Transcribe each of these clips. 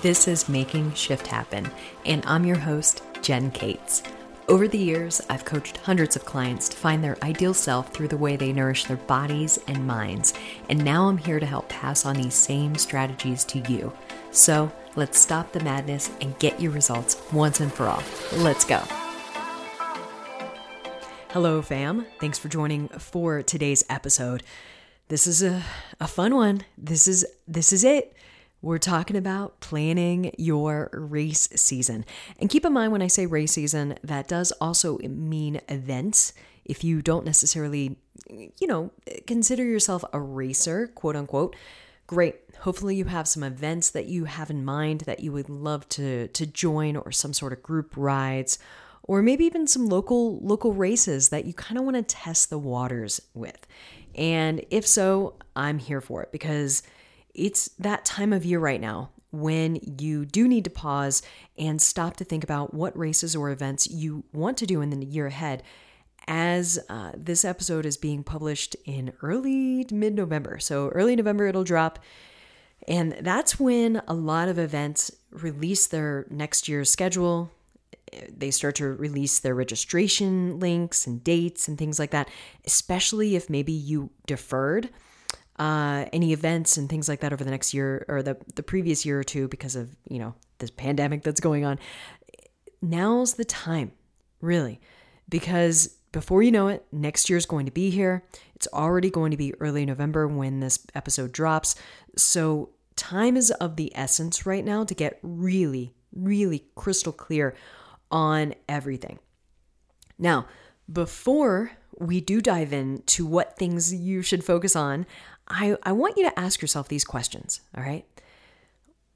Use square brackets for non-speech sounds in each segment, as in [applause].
This is Making Shift Happen, and I'm your host, Jen Cates. Over the years, I've coached hundreds of clients to find their ideal self through the way they nourish their bodies and minds, and now I'm here to help pass on these same strategies to you. So let's stop the madness and get your results once and for all. Let's go. Hello, fam. Thanks for joining for today's episode. This is a, a fun one. This is this is it. We're talking about planning your race season. And keep in mind when I say race season, that does also mean events. If you don't necessarily, you know, consider yourself a racer, quote unquote, great. Hopefully you have some events that you have in mind that you would love to to join or some sort of group rides or maybe even some local local races that you kind of want to test the waters with. And if so, I'm here for it because it's that time of year right now when you do need to pause and stop to think about what races or events you want to do in the year ahead. As uh, this episode is being published in early mid November. So, early November, it'll drop. And that's when a lot of events release their next year's schedule. They start to release their registration links and dates and things like that, especially if maybe you deferred uh, any events and things like that over the next year or the, the previous year or two because of, you know, this pandemic that's going on. Now's the time, really, because before you know it, next year's going to be here. It's already going to be early November when this episode drops. So, time is of the essence right now to get really, really crystal clear on everything. Now, before we do dive into what things you should focus on, I, I want you to ask yourself these questions, all right?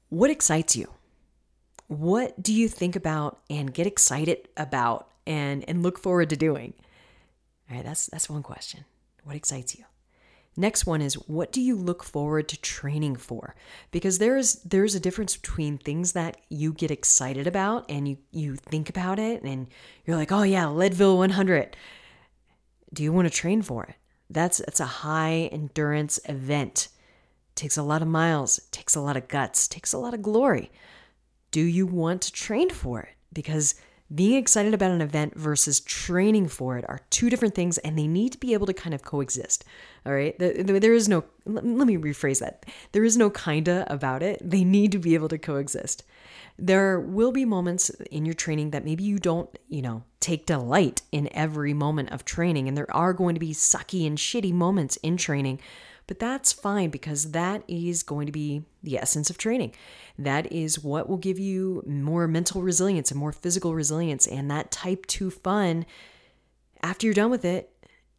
What excites you? What do you think about and get excited about and, and look forward to doing? All right, that's, that's one question. What excites you? Next one is what do you look forward to training for? Because there's there's a difference between things that you get excited about and you you think about it and you're like, "Oh yeah, Leadville 100." Do you want to train for it? That's that's a high endurance event. Takes a lot of miles, takes a lot of guts, takes a lot of glory. Do you want to train for it? Because being excited about an event versus training for it are two different things and they need to be able to kind of coexist. All right. There is no, let me rephrase that. There is no kinda about it. They need to be able to coexist. There will be moments in your training that maybe you don't, you know, take delight in every moment of training. And there are going to be sucky and shitty moments in training, but that's fine because that is going to be the essence of training. That is what will give you more mental resilience and more physical resilience. And that type 2 fun, after you're done with it,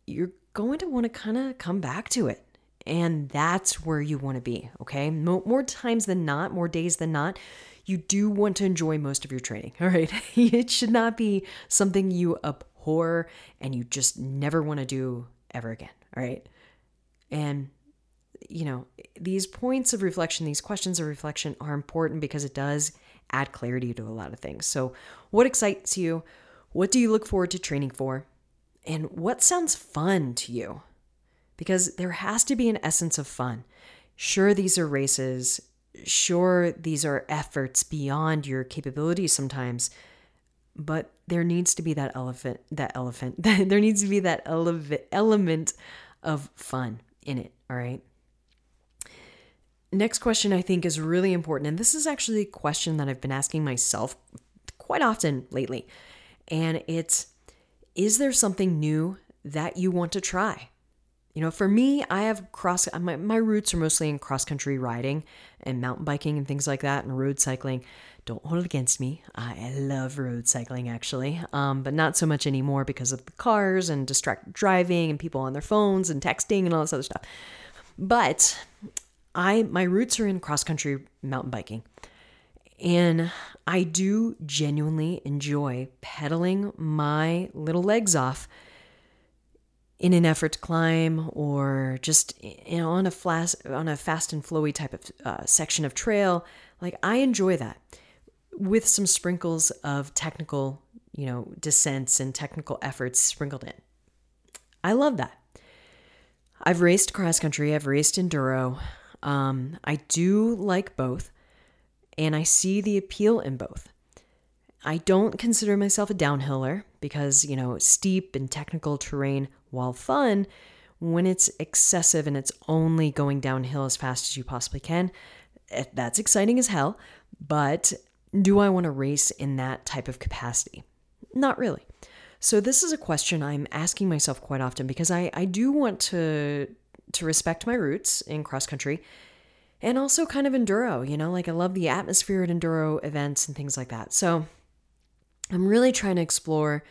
you're going to want to kind of come back to it. And that's where you want to be, okay? More times than not, more days than not, you do want to enjoy most of your training, [laughs] all right? it should not be something you abhor and you just never want to do ever again, all right? And you know, these points of reflection, these questions of reflection are important because it does add clarity to a lot of things. So, what excites you? What do you look forward to training for? And what sounds fun to you? Because there has to be an essence of fun. Sure, these are races Sure, these are efforts beyond your capabilities sometimes, but there needs to be that elephant, that elephant, [laughs] there needs to be that ele- element of fun in it, all right? Next question I think is really important, and this is actually a question that I've been asking myself quite often lately. And it's is there something new that you want to try? You know, for me, I have cross, my, my roots are mostly in cross country riding and mountain biking and things like that and road cycling. Don't hold it against me. I love road cycling actually, um, but not so much anymore because of the cars and distracted driving and people on their phones and texting and all this other stuff. But I, my roots are in cross country mountain biking. And I do genuinely enjoy pedaling my little legs off in an effort to climb or just you know, on a fast on a fast and flowy type of uh, section of trail. Like i enjoy that. With some sprinkles of technical you know descents and technical efforts sprinkled in. I love that. I've raced cross country i've raced enduro um, i do like both and I see the appeal in both. I don't consider myself a downhiller because, you know, steep and technical terrain, while fun, when it's excessive and it's only going downhill as fast as you possibly can, eh, that's exciting as hell. But do I want to race in that type of capacity? Not really. So this is a question I'm asking myself quite often because I, I do want to to respect my roots in cross country and also kind of enduro, you know, like I love the atmosphere at enduro events and things like that. So I'm really trying to explore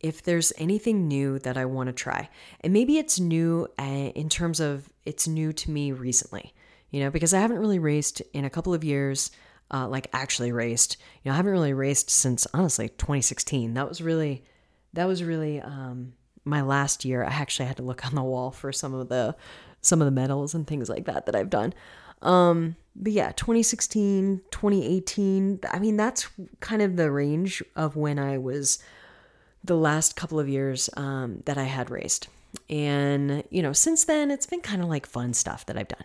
if there's anything new that I want to try. And maybe it's new uh, in terms of it's new to me recently, you know, because I haven't really raced in a couple of years, uh, like actually raced. You know, I haven't really raced since honestly 2016. That was really, that was really um, my last year. I actually had to look [laughs] on the wall for some of the some of the medals and things like that that I've done. Um, but yeah, 2016, 2018, I mean, that's kind of the range of when I was the last couple of years um, that I had raced. And, you know, since then, it's been kind of like fun stuff that I've done.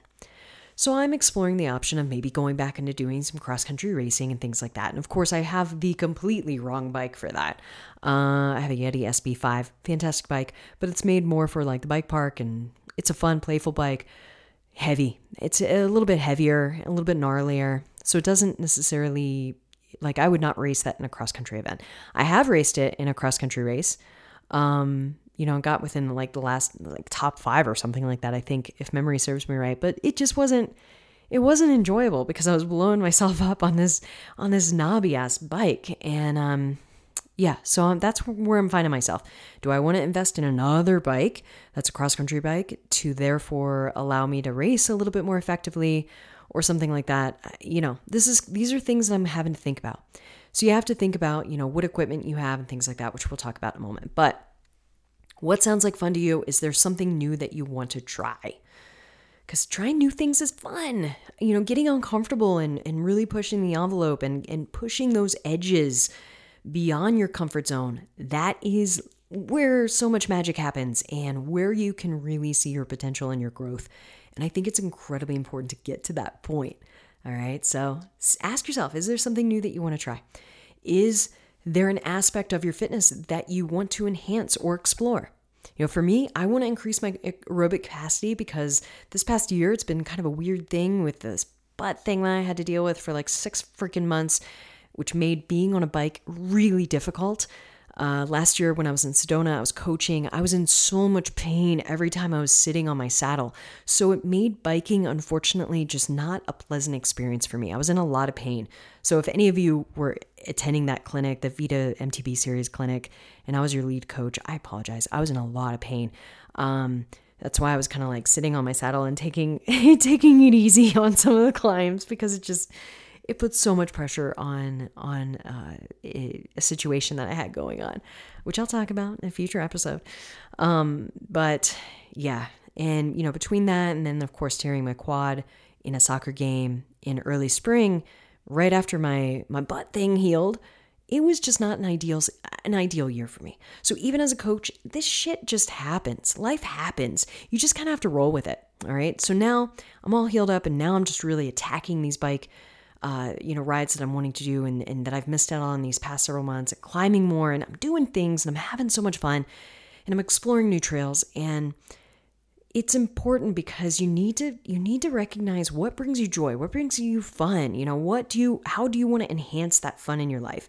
So I'm exploring the option of maybe going back into doing some cross country racing and things like that. And of course, I have the completely wrong bike for that. Uh, I have a Yeti SB5, fantastic bike, but it's made more for like the bike park and it's a fun, playful bike heavy. It's a little bit heavier, a little bit gnarlier. So it doesn't necessarily like I would not race that in a cross country event. I have raced it in a cross country race. Um, you know, got within like the last like top 5 or something like that, I think if memory serves me right, but it just wasn't it wasn't enjoyable because I was blowing [laughs] myself up on this on this knobby ass bike and um yeah, so that's where I'm finding myself. Do I want to invest in another bike that's a cross country bike to therefore allow me to race a little bit more effectively or something like that? You know, this is these are things that I'm having to think about. So you have to think about, you know, what equipment you have and things like that, which we'll talk about in a moment. But what sounds like fun to you? Is there something new that you want to try? Because trying new things is fun. You know, getting uncomfortable and, and really pushing the envelope and, and pushing those edges beyond your comfort zone, that is where so much magic happens and where you can really see your potential and your growth. And I think it's incredibly important to get to that point. All right. So ask yourself is there something new that you want to try? Is there an aspect of your fitness that you want to enhance or explore? You know, for me, I want to increase my aerobic capacity because this past year it's been kind of a weird thing with this butt thing that I had to deal with for like six freaking months which made being on a bike really difficult. Uh, last year, when I was in Sedona, I was coaching. I was in so much pain every time I was sitting on my saddle. So it made biking, unfortunately, just not a pleasant experience for me. I was in a lot of pain. So if any of you were attending that clinic, the Vida MTB series clinic, and I was your lead coach, I apologize. I was in a lot of pain. Um, that's why I was kind of like sitting on my saddle and taking [laughs] taking it easy [laughs] on some of the climbs because it just it puts so much pressure on on uh, a, situation that I had going on, which I'll talk about in a future episode. Um, but yeah, and you know between that and then of course tearing my quad in a soccer game in early spring, right after my my butt thing healed, it was just not an ideal an ideal year for me. So even as a coach, this shit just happens. Life happens. You just kind of have to roll with it. All right. So now I'm all healed up and now I'm just really attacking these bike uh, you know, rides that I'm wanting to do and, and that I've missed out on these past several months, climbing more, and I'm doing things and I'm having so much fun and I'm exploring new trails. And it's important because you need to you need to recognize what brings you joy, what brings you fun. You know, what do you how do you want to enhance that fun in your life?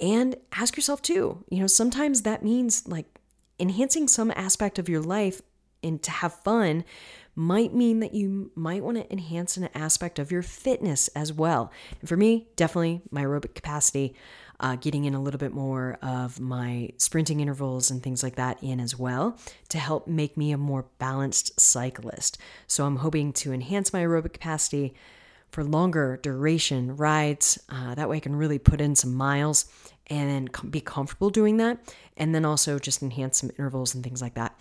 And ask yourself too, you know, sometimes that means like enhancing some aspect of your life and to have fun might mean that you might want to enhance an aspect of your fitness as well. And for me, definitely my aerobic capacity, uh, getting in a little bit more of my sprinting intervals and things like that in as well to help make me a more balanced cyclist. So I'm hoping to enhance my aerobic capacity for longer duration rides. Uh, that way I can really put in some miles and be comfortable doing that. And then also just enhance some intervals and things like that.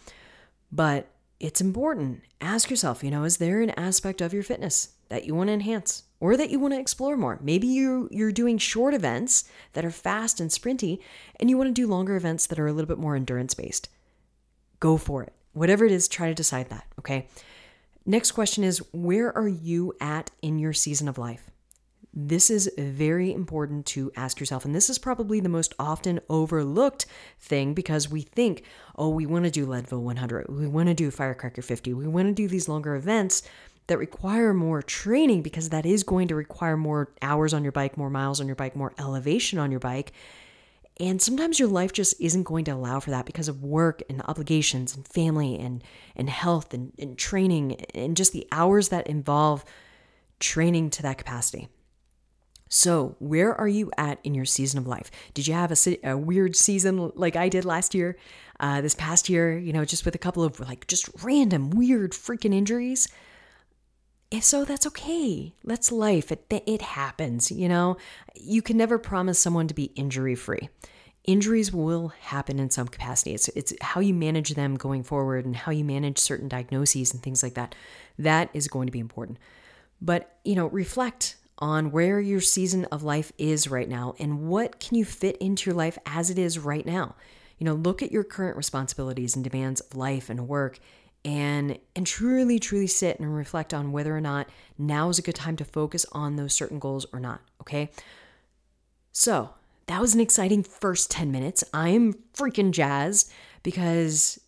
But it's important. Ask yourself, you know, is there an aspect of your fitness that you want to enhance or that you want to explore more? Maybe you you're doing short events that are fast and sprinty and you want to do longer events that are a little bit more endurance based. Go for it. Whatever it is, try to decide that, okay? Next question is where are you at in your season of life? This is very important to ask yourself. And this is probably the most often overlooked thing because we think, oh, we want to do Leadville 100, we want to do Firecracker 50, we want to do these longer events that require more training because that is going to require more hours on your bike, more miles on your bike, more elevation on your bike. And sometimes your life just isn't going to allow for that because of work and obligations and family and, and health and, and training and just the hours that involve training to that capacity. So, where are you at in your season of life? Did you have a, a weird season like I did last year? Uh, this past year, you know, just with a couple of like just random weird freaking injuries? If so, that's okay. That's life. It, it happens, you know? You can never promise someone to be injury free. Injuries will happen in some capacity. It's, it's how you manage them going forward and how you manage certain diagnoses and things like that. That is going to be important. But, you know, reflect on where your season of life is right now and what can you fit into your life as it is right now. You know, look at your current responsibilities and demands of life and work and and truly truly sit and reflect on whether or not now is a good time to focus on those certain goals or not, okay? So, that was an exciting first 10 minutes. I'm freaking jazzed because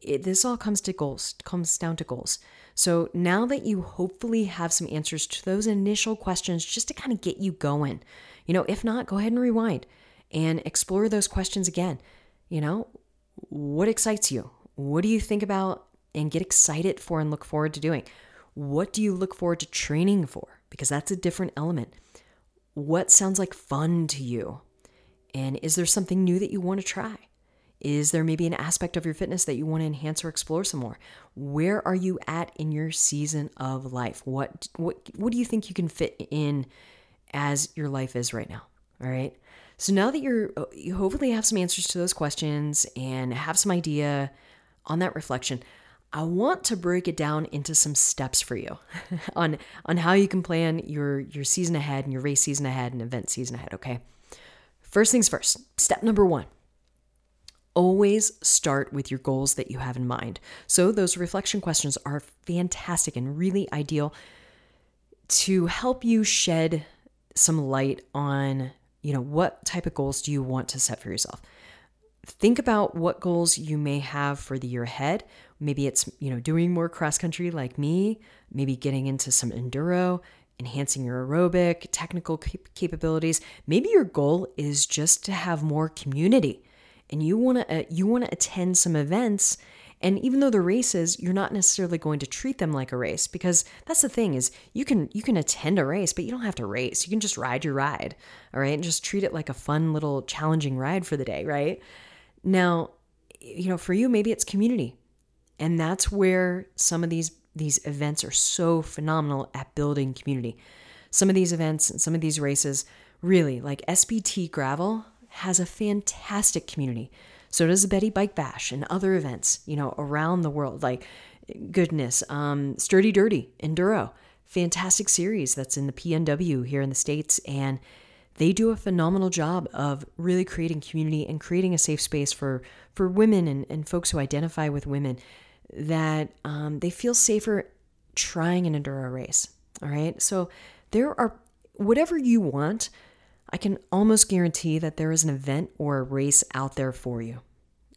it, this all comes to goals, comes down to goals. So now that you hopefully have some answers to those initial questions just to kind of get you going, you know, if not, go ahead and rewind and explore those questions again. You know, what excites you? What do you think about and get excited for and look forward to doing? What do you look forward to training for? Because that's a different element. What sounds like fun to you? And is there something new that you want to try? Is there maybe an aspect of your fitness that you want to enhance or explore some more? Where are you at in your season of life? What what what do you think you can fit in as your life is right now? All right. So now that you're uh, you hopefully have some answers to those questions and have some idea on that reflection, I want to break it down into some steps for you [laughs] on on how you can plan your your season ahead and your race season ahead and event season ahead, okay? First things first. Step number 1 always start with your goals that you have in mind. So, those reflection questions are fantastic and really ideal to help you shed some light on, you know, what type of goals do you want to set for yourself. Think about what goals you may have for the year ahead. Maybe it's, you know, doing more cross country like me, maybe getting into some enduro, enhancing your aerobic, technical capabilities. Maybe your goal is just to have more community and you want to uh, you want to attend some events and even though the races you're not necessarily going to treat them like a race because that's the thing is you can you can attend a race but you don't have to race. You can just ride your ride all right? And just treat it like a fun little challenging ride for the day right? Now you know for you maybe it's community and that's where some of these these events are so phenomenal at building community. Some of these events and some of these races really like SBT gravel has a fantastic community. So does the Beti Bike Bash and other events, you know, around the world. Like, goodness, um, Sturdy Dirty Enduro, fantastic series that's in the PNW here in the States. And they do a phenomenal job of really creating community and creating a safe space for, for women and, and folks who identify with women that um, they feel safer trying an enduro race. All right. So there are, whatever you want, I can almost guarantee that there is an event or a race out there for you.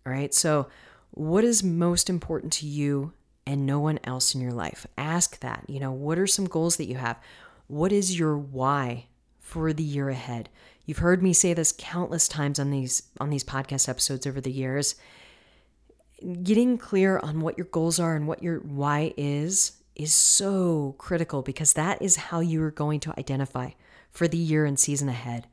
All right. So, what is most important to you and no one else in your life? Ask that. You know, what are some goals that you have? What is your why for the year ahead? You've heard me say this countless times on these on these podcast episodes over the years. Getting clear on what your goals are and what your why is is so critical because that is how you are going to identify for the year and season ahead.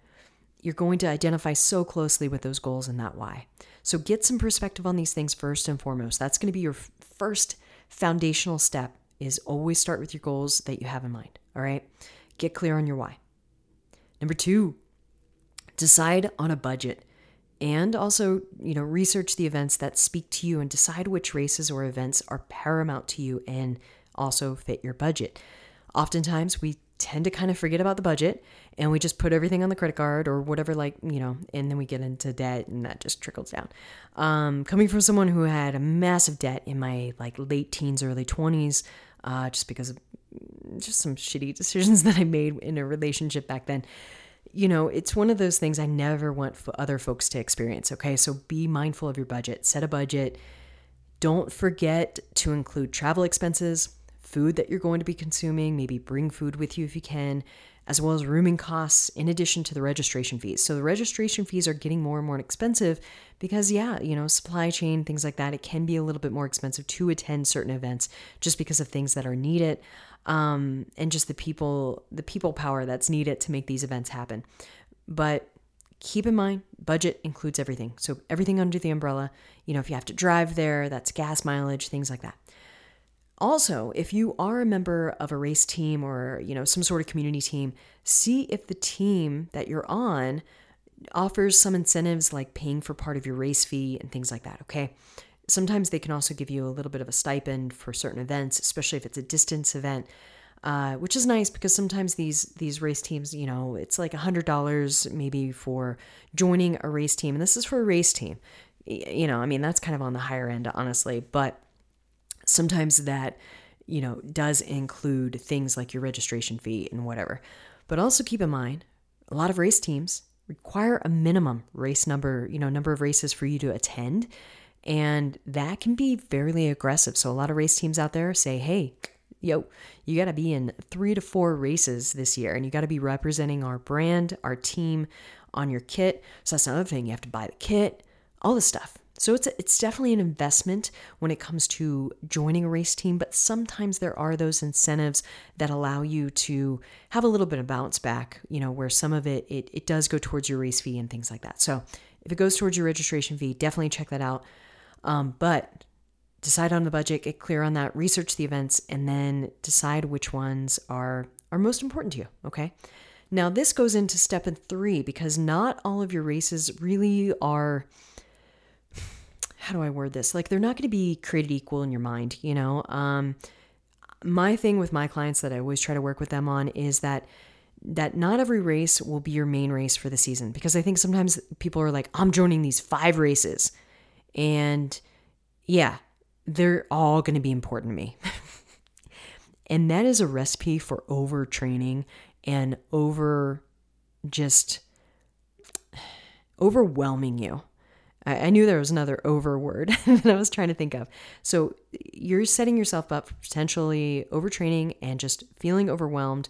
You're going to identify so closely with those goals and that why. So get some perspective on these things first and foremost. That's going to be your first foundational step is always start with your goals that you have in mind. All right? Get clear on your why. Number 2, decide on a budget and also, you know, research the events that speak to you and decide which races or events are paramount to you and also fit your budget. Oftentimes, we tend to kind of forget about the budget and we just put everything on the credit card or whatever like you know and then we get into debt and that just trickles down um, coming from someone who had a massive debt in my like late teens early 20s uh, just because of just some shitty [laughs] decisions that I made in a relationship back then. You know, it's one of those things I never want other folks to experience. Okay. So be mindful of your budget, set a budget. Don't forget to include travel expenses, food that you're going to be consuming, maybe bring food with you if you can, as well as rooming costs in addition to the registration fees. So the registration fees are getting more and more expensive because yeah, you know, supply chain, things like that, it can be a little bit more expensive to attend certain events just because of things that are needed um, and just the people the people power that's needed to make these events happen. But keep in mind, budget includes everything. So everything under the umbrella, you know, if you have to drive there, that's gas mileage, things like that. Also, if you are a member of a race team or, you know, some sort of community team, see if the team that you're on offers some incentives like paying for part of your race fee and things like that, okay? Sometimes they can also give you a little bit of a stipend for certain events, especially if it's a distance event. Uh, which is nice because sometimes these these race teams, you know, it's like hundred dollars maybe for joining a race team, and this is for a race team. You know, I mean that's kind of on the higher end, honestly, but sometimes that you know does include things like your registration fee and whatever. But also keep in mind a lot of race teams require a minimum race number you know number of races for you to attend. And that can be fairly aggressive. So a lot of race teams out there say hey yo you got to be in 3 to 4 races this year and you got to be representing our brand our team on your kit. So that's another thing you have to buy the kit all this stuff so it's a, it's definitely an investment when it comes to joining a race team, but sometimes there are those incentives that allow you to have a little bit of bounce back, you know, where some of it it, it does go towards your race fee and things like that. So if it goes towards your registration fee, definitely check that out. Um, but decide on the budget, get clear on that, research the events, and then decide which ones are are most important to you. Okay. Now this goes into step three because not all of your races really are how do I word this? Like they're not going to be created equal in your mind, you know? Um, my thing with my clients that I always try to work with them on is that that not every race will be your main race for the season because I think sometimes people are like, I'm joining these five races. And yeah, they're all going to be important to me. [laughs] and that is a recipe for overtraining and over just overwhelming you. I, I knew there was another over word [laughs] that I was trying to think of. So you're setting yourself up for potentially overtraining and just feeling overwhelmed.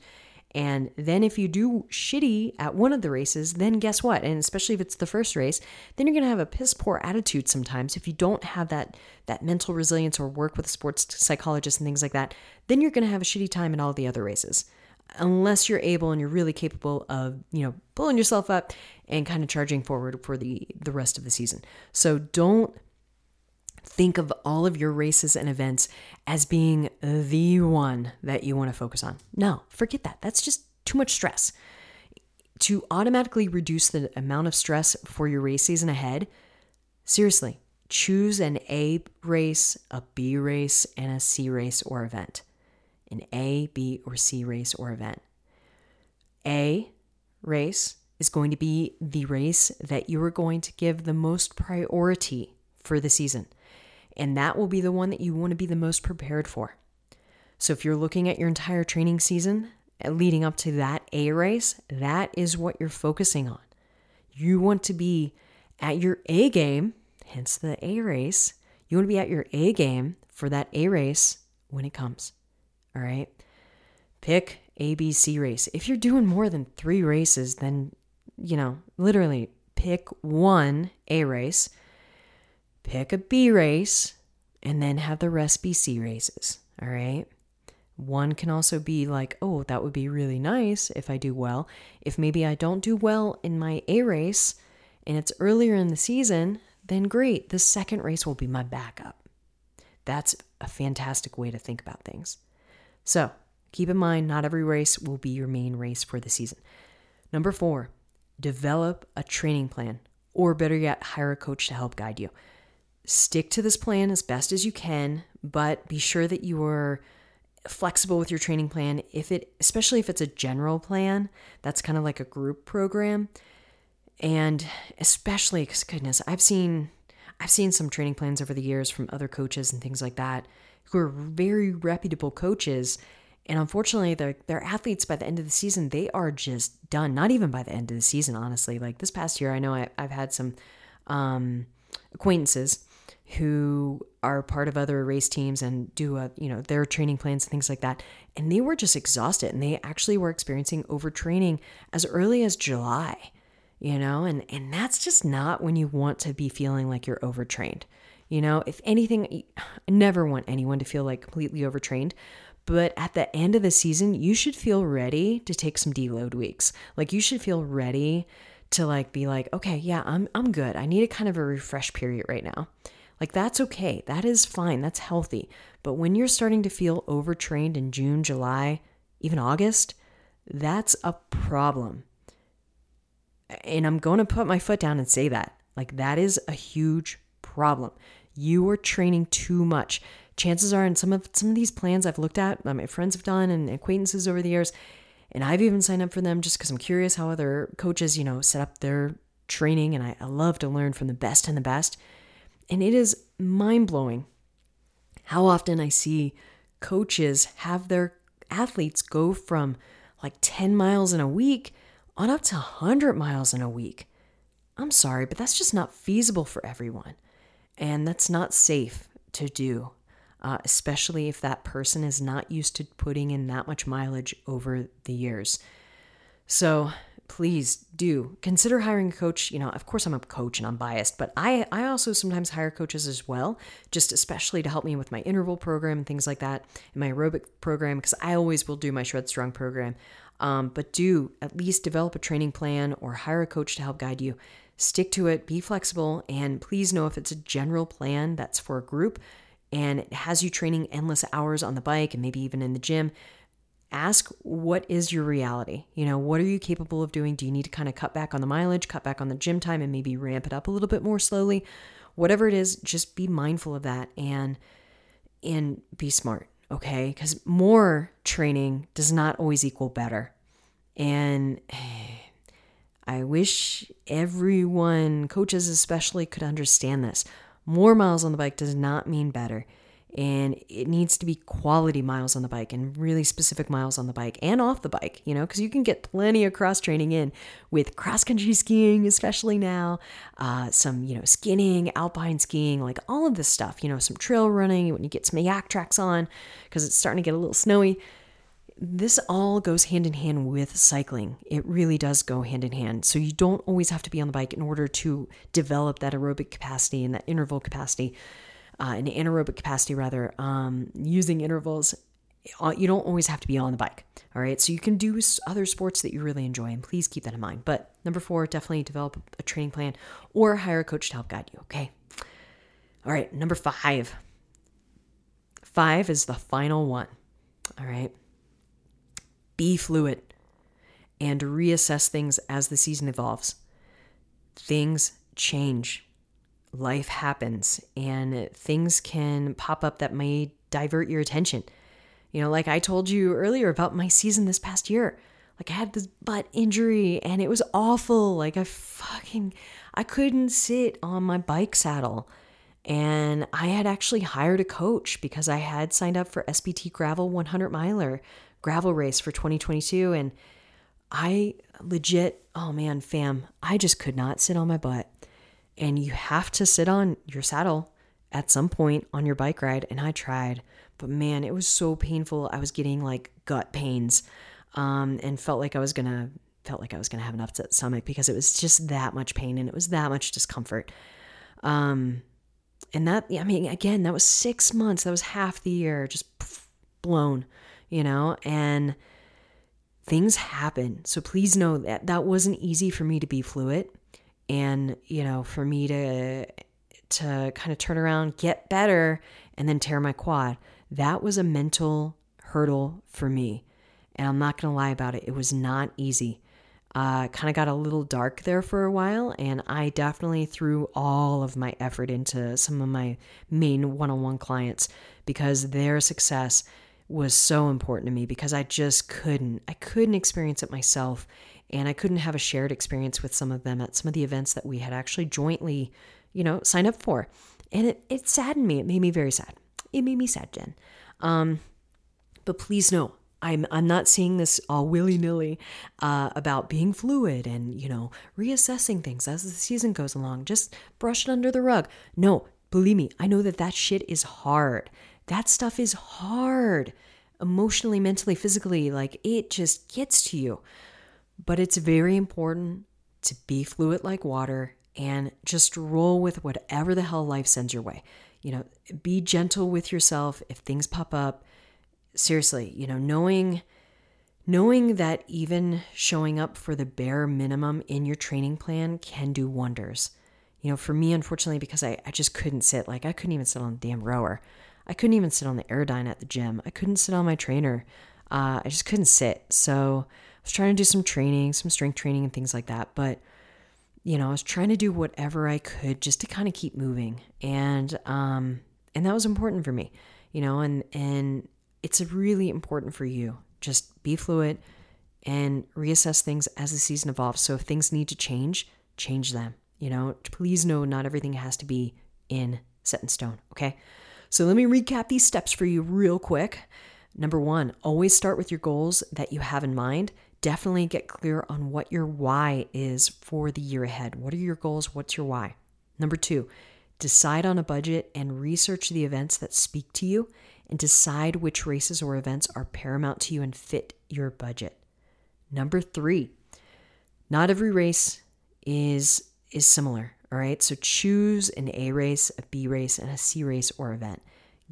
And then if you do shitty at one of the races, then guess what? And especially if it's the first race, then you're going to have a piss poor attitude sometimes if you don't have that that mental resilience or work with a sports psychologist and things like that. Then you're going to have a shitty time in all the other races unless you're able and you're really capable of, you know, pulling yourself up and kind of charging forward for the the rest of the season. So don't think of all of your races and events as being the one that you want to focus on. No, forget that. That's just too much stress. To automatically reduce the amount of stress for your race season ahead, seriously, choose an A race, a B race, and a C race or event an A, B, or C race or event. A race is going to be the race that you are going to give the most priority for the season. And that will be the one that you want to be the most prepared for. So if you're looking at your entire training season uh, leading up to that A race, that is what you're focusing on. You want to be at your A game, hence the A race. You want to be at your A game for that A race when it comes. All right. Pick ABC race. If you're doing more than three races, then, you know, literally pick one A race, pick a B race, and then have the rest be C races. All right. One can also be like, oh, that would be really nice if I do well. If maybe I don't do well in my A race and it's earlier in the season, then great. The second race will be my backup. That's a fantastic way to think about things. So keep in mind, not every race will be your main race for the season. Number four, develop a training plan, or better yet, hire a coach to help guide you. Stick to this plan as best as you can, but be sure that you are flexible with your training plan if it especially if it's a general plan that's kind of like a group program and especially cuz goodness I've seen I've seen some training plans over the years from other coaches and things like that who are very reputable coaches And unfortunately, their their athletes by the end of the season, they are just done. Not even by the end of the season, honestly. Like this past year, I know I, have had some um, acquaintances who are part of other race teams and do a you know their training plans and things like that and they were just exhausted and they actually were experiencing overtraining as early as july you know and and that's just not when you want to be feeling like you're overtrained you know if anything i never want anyone to feel like completely overtrained but at the end of the season you should feel ready to take some deload weeks like you should feel ready to like be like okay yeah i'm i'm good i need a kind of a refresh period right now like, that's okay. That is fine. That's healthy. But when you're starting to feel overtrained in June, July, even August, that's a problem. And I'm going to put my foot down and say that. Like, that is a huge problem. You are training too much. Chances are, in some of some of these plans I've looked at, uh, my friends have done, and acquaintances over the years, and I've even signed up for them just because I'm curious how other coaches, you know, set up their training, and I, I love to learn from the best and the best. And it is mind blowing how often I see coaches have their athletes go from like 10 miles in a week on up to 100 miles in a week. I'm sorry, but that's just not feasible for everyone. And that's not safe to do, uh, especially if that person is not used to putting in that much mileage over the years. So, please do consider hiring a coach. You know, of course I'm a coach and I'm biased, but I I also sometimes hire coaches as well, just especially to help me with my interval program and things like that, and my aerobic program because I always will do my shred strong program. Um, but do at least develop a training plan or hire a coach to help guide you. Stick to it, be flexible, and please know if it's a general plan that's for a group and it has you training endless hours on the bike and maybe even in the gym, ask what is your reality? You know, what are you capable of doing? Do you need to kind of cut back on the mileage, cut back on the gym time, and maybe ramp it up a little bit more slowly? Whatever it is, just be mindful of that and and be smart, okay? Because more training does not always equal better. And I wish everyone, coaches especially, could understand this. More miles on the bike does not mean better and it needs to be quality miles on the bike and really specific miles on the bike and off the bike, you know, because you can get plenty of cross training in with cross country skiing, especially now, uh, some, you know, skinning, alpine skiing, like all of this stuff, you know, some trail running when you get some Yaktrax on because it's starting to get a little snowy. This all goes hand in hand with cycling. It really does go hand in hand. So you don't always have to be on the bike in order to develop that aerobic capacity and that interval capacity uh, an anaerobic capacity rather, um, using intervals, uh, you don't always have to be on the bike. All right. So you can do other sports that you really enjoy, and please keep that in mind. But number four, definitely develop a training plan or hire a coach to help guide you. Okay. All right. Number five. Five is the final one. All right. Be fluid and reassess things as the season evolves. Things change life happens and things can pop up that may divert your attention. You know, like I told you earlier about my season this past year. Like I had this butt injury and it was awful. Like I fucking I couldn't sit on my bike saddle. And I had actually hired a coach because I had signed up for SBT Gravel 100 miler gravel race for 2022 and I legit, oh man, fam, I just could not sit on my butt. And you have to sit on your saddle at some point on your bike ride and i tried but man it was so painful. I was getting like gut pains um, and felt like i was gonna felt like i was gonna have an upset stomach because it was just that much pain and it was that much discomfort. Um, and that i mean again that was six months. That was half the year just blown you know and things happen. So please know that that wasn't easy for me to be fluid and you know for me to to kind of turn around get better and then tear my quad. That was a mental hurdle for me. And i'm not going to lie about it. It was not easy. Uh, kind of got a little dark there for a while and i definitely threw all of my effort into some of my main one-on-one clients because their success was so important to me because i just couldn't i couldn't experience it myself and I couldn't have a shared experience with some of them at some of the events that we had actually jointly, you know, signed up for. And it, it saddened me. It made me very sad. It made me sad, Jen. Um, but please know, I'm I'm not seeing this all willy nilly uh, about being fluid and you know reassessing things as the season goes along. Just brush it under the rug. No, believe me, I know that that shit is hard. That stuff is hard, emotionally, mentally, physically. Like it just gets to you. But it's very important to be fluid like water and just roll with whatever the hell life sends your way. You know, be gentle with yourself if things pop up seriously, you know, knowing knowing that even showing up for the bare minimum in your training plan can do wonders. You know, for me, unfortunately, because I, I just couldn't sit, like I couldn't even sit on the damn rower. I couldn't even sit on the Airdyne at the gym. I couldn't sit on my trainer. Uh, I just couldn't sit. So I was trying to do some training, some strength training and things like that. But, you know, I was trying to do whatever I could just to kind of keep moving. And, um, and that was important for me, you know, and, and it's really important for you. Just be fluid and reassess things as the season evolves. So if things need to change, change them. You know, please know not everything has to be in set in stone. Okay. So let me recap these steps for you real quick. Number one, always start with your goals that you have in mind. Definitely get clear on what your why is for the year ahead. What are your goals? What's your why? Number two, decide on a budget and research the events that speak to you and decide which races or events are paramount to you and fit your budget. Number 3. Not every race is is similar, all right? So choose an A race, a B race, and a C race or event.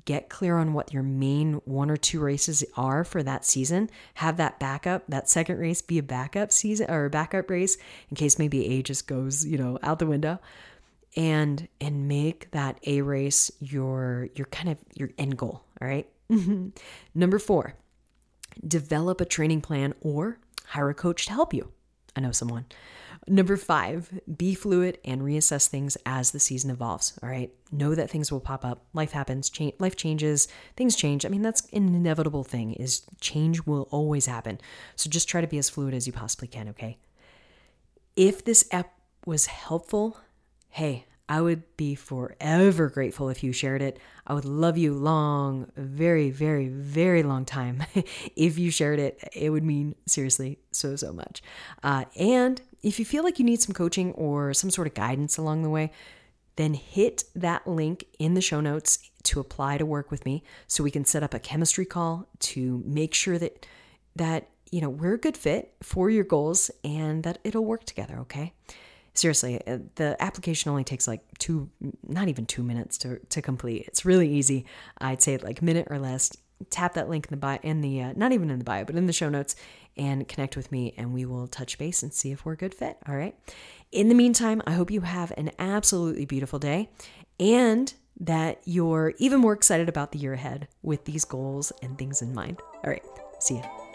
Get clear on what your main one or two races are for that season. Have that backup, that second race be a backup season or a backup race in case maybe A just goes, you know, out the window and and make that A race your your kind of your end goal, all right? [laughs] Number 4. Develop a training plan or hire a coach to help you. I know someone. Number five, be fluid and reassess things as the season evolves. All right. Know that things will pop up. Life happens. Change, life changes. Things change. I mean, that's an inevitable thing. Is change will always happen. So just try to be as fluid as you possibly can. Okay. If this app was helpful, hey, I would be forever grateful if you shared it. I would love you long, very, very, very long time [laughs] if you shared it. It would mean seriously so, so much. Uh, and if you feel like you need some coaching or some sort of guidance along the way, then hit that link in the show notes to apply to work with me so we can set up a chemistry call to make sure that that you know we're a good fit for your goals and that it'll work together okay seriously, uh, the application only takes like two, not even two minutes to, to complete. It's really easy. I'd say like minute or less. Tap that link in the bio, in the, uh, not even in the bio, but in the show notes and connect with me and we will touch base and see if we're a good fit. All right. In the meantime, I hope you have an absolutely beautiful day and that you're even more excited about the year ahead with these goals and things in mind. All right. See ya.